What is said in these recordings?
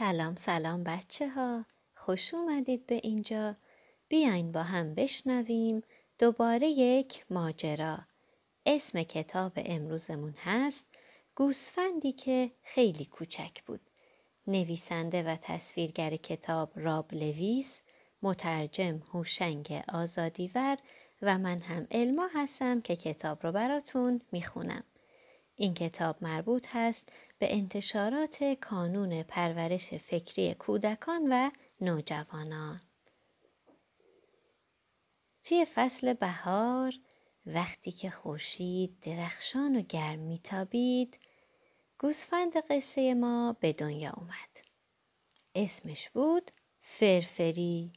سلام سلام بچه ها خوش اومدید به اینجا. بیاین با هم بشنویم دوباره یک ماجرا. اسم کتاب امروزمون هست گوسفندی که خیلی کوچک بود. نویسنده و تصویرگر کتاب راب لویس مترجم هوشنگ آزادیور و من هم علما هستم که کتاب رو براتون می‌خونم. این کتاب مربوط هست به انتشارات کانون پرورش فکری کودکان و نوجوانان. تی فصل بهار وقتی که خورشید درخشان و گرم میتابید گوسفند قصه ما به دنیا اومد. اسمش بود فرفری.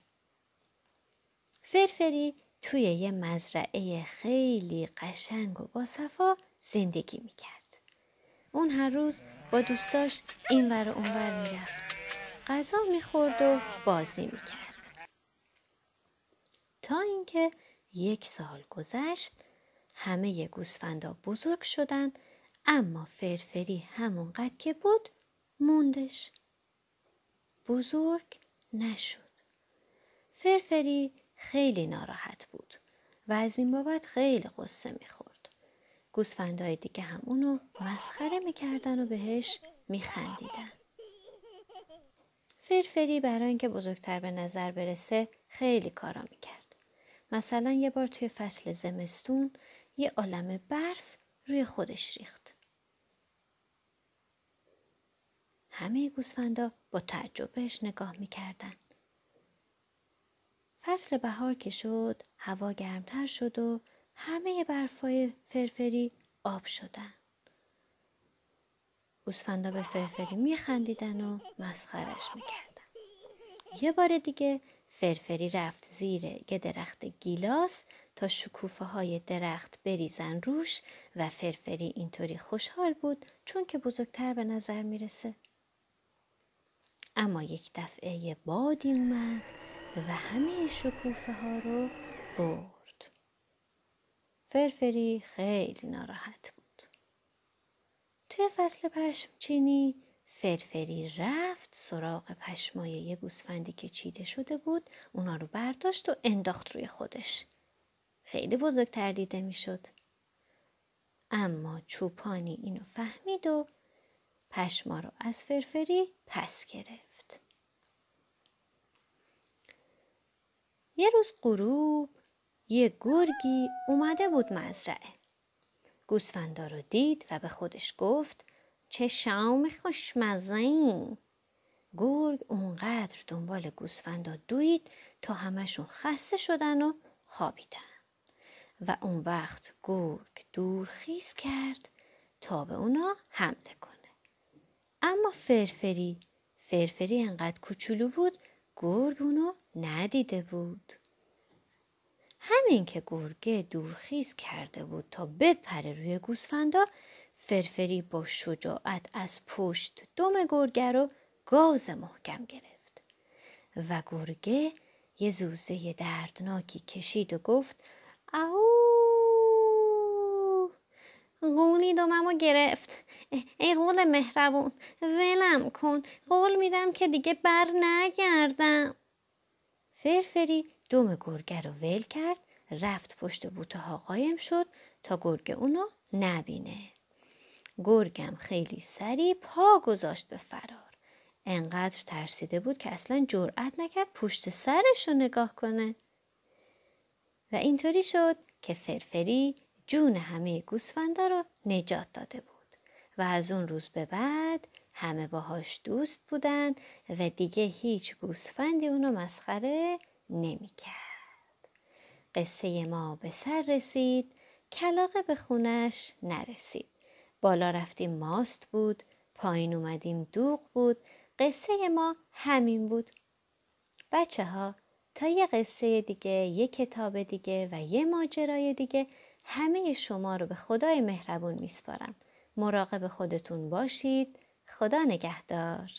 فرفری توی یه مزرعه خیلی قشنگ و باصفا زندگی می‌کرد. اون هر روز با دوستاش این ور اون ور می‌رفت. غذا می‌خورد و بازی می‌کرد. تا اینکه یک سال گذشت همه گوسفندا بزرگ شدن اما فرفری همونقدر که بود موندش. بزرگ نشد. فرفری خیلی ناراحت بود و از این بابت خیلی قصه می‌خورد. گوسفندهای دیگه هم اونو مسخره می‌کردن و بهش میخندیدن. فرفری برای اینکه بزرگتر به نظر برسه خیلی کارا می‌کرد. مثلا یه بار توی فصل زمستون یه عالم برف روی خودش ریخت. همه گوسفندا با تعجب بهش نگاه می‌کردن. فصل بهار که شد هوا گرمتر شد و همه برفای فرفری آب شدن. گوسفندا به فرفری میخندیدن و مسخرش می‌کردن. یه بار دیگه فرفری رفت زیر یه درخت گیلاس تا شکوفه های درخت بریزن روش و فرفری اینطوری خوشحال بود چون که بزرگتر به نظر می‌رسه. اما یک دفعه بادی اومد و همه شکوفه ها رو برد. فرفری خیلی ناراحت بود. توی فصل پشمچینی فرفری رفت سراغ پشمای یه گوسفندی که چیده شده بود اونا رو برداشت و انداخت روی خودش. خیلی بزرگتر دیده می‌شد. اما چوپانی اینو فهمید و پشما رو از فرفری پس گرفت. یه روز غروب یه گرگی اومده بود مزرعه. گوسفندا رو دید و به خودش گفت چه شام خوشمزه این. گرگ اونقدر دنبال گوسفندا دوید تا همشون خسته شدن و خوابیدن. و اون وقت گرگ دور خیز کرد تا به اونا حمله کنه. اما فرفری فرفری انقدر کوچولو بود گرگ اونو ندیده بود. همین که گرگه دورخیز کرده بود تا بپره روی گوسفندا فرفری با شجاعت از پشت دم گرگه رو گاز محکم گرفت. و گرگه یه زوزه دردناکی کشید و گفت او قولی دوممو گرفت. ای قول مهربون ولم کن. قول میدم که دیگه بر نگردم. فرفری دوم گرگه رو ول کرد رفت پشت بوته ها قایم شد تا گرگه اونو نبینه. گرگم خیلی سریع پا گذاشت به فرار. انقدر ترسیده بود که اصلا جرأت نکرد پشت سرش رو نگاه کنه. و اینطوری شد که فرفری جون همه گوسفندا رو نجات داده بود و از اون روز به بعد همه باهاش دوست بودن و دیگه هیچ گوسفندی اونو مسخره نمی‌کرد. قصه ما به سر رسید کلاقه به خونش نرسید. بالا رفتیم ماست بود، پایین اومدیم دوغ بود، قصه ما همین بود. بچه ها تا یه قصه دیگه، یه کتاب دیگه و یه ماجرای دیگه همه شما رو به خدای مهربون میسپارم. مراقب خودتون باشید. خدا نگهدار.